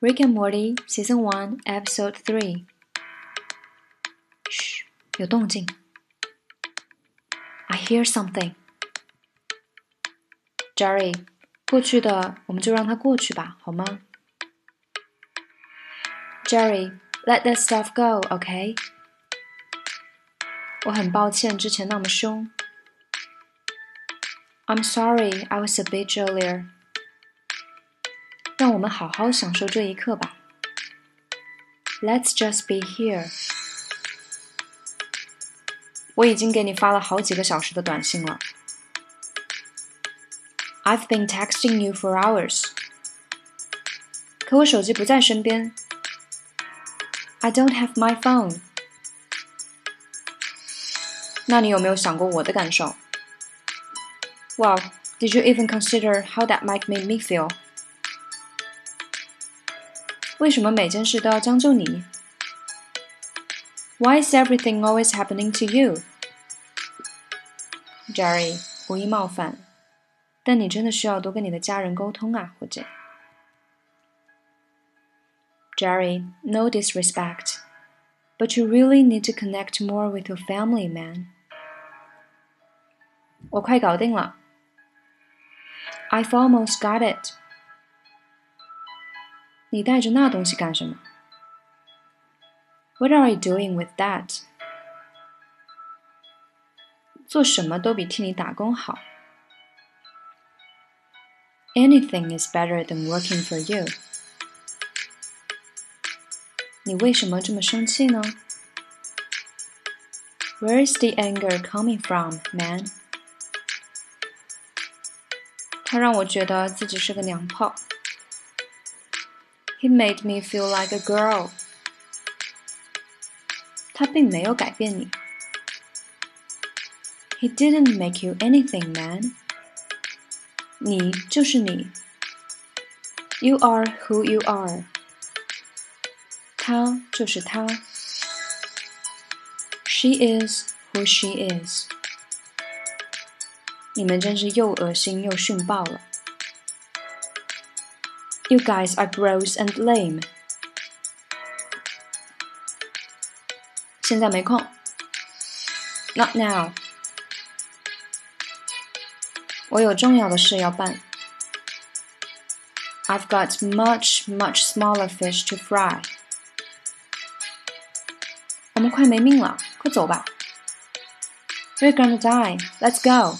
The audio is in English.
Rick and Morty Season One Episode Three。嘘，有动静。I hear something. Jerry，过去的我们就让它过去吧，好吗？Jerry，let that stuff go, OK？我很抱歉之前那么凶。I'm sorry, I was a bitch earlier. 让我们好好享受这一刻吧。Let's just be here. 我已经给你发了好几个小时的短信了。I've been texting you for hours. 可我手机不在身边。I don't have my phone. 那你有没有想过我的感受？Well, did you even consider how that might make me feel? 为什么每件事都要将就你？Why is everything always happening to you? Jerry，无意冒犯，但你真的需要多跟你的家人沟通啊，伙计。Jerry, no disrespect, but you really need to connect more with your family, man. 我快搞定了。I've almost got it. 你带着那东西干什么？What are you doing with that? 做什么都比替你打工好。Anything is better than working for you. 你为什么这么生气呢？Where is the anger coming from, man? 他让我觉得自己是个娘炮。 He made me feel like a girl. 他并没有改变你。He didn't make you anything, man. 你就是你。You are who you are. 他就是他。She is who she is. 你们真是又恶心又逊爆了。 You guys are gross and lame. 现在没空。Not now. 我有重要的事要办。I've got much, much smaller fish to fry. 我们快没命了，快走吧。We're gonna die. Let's go.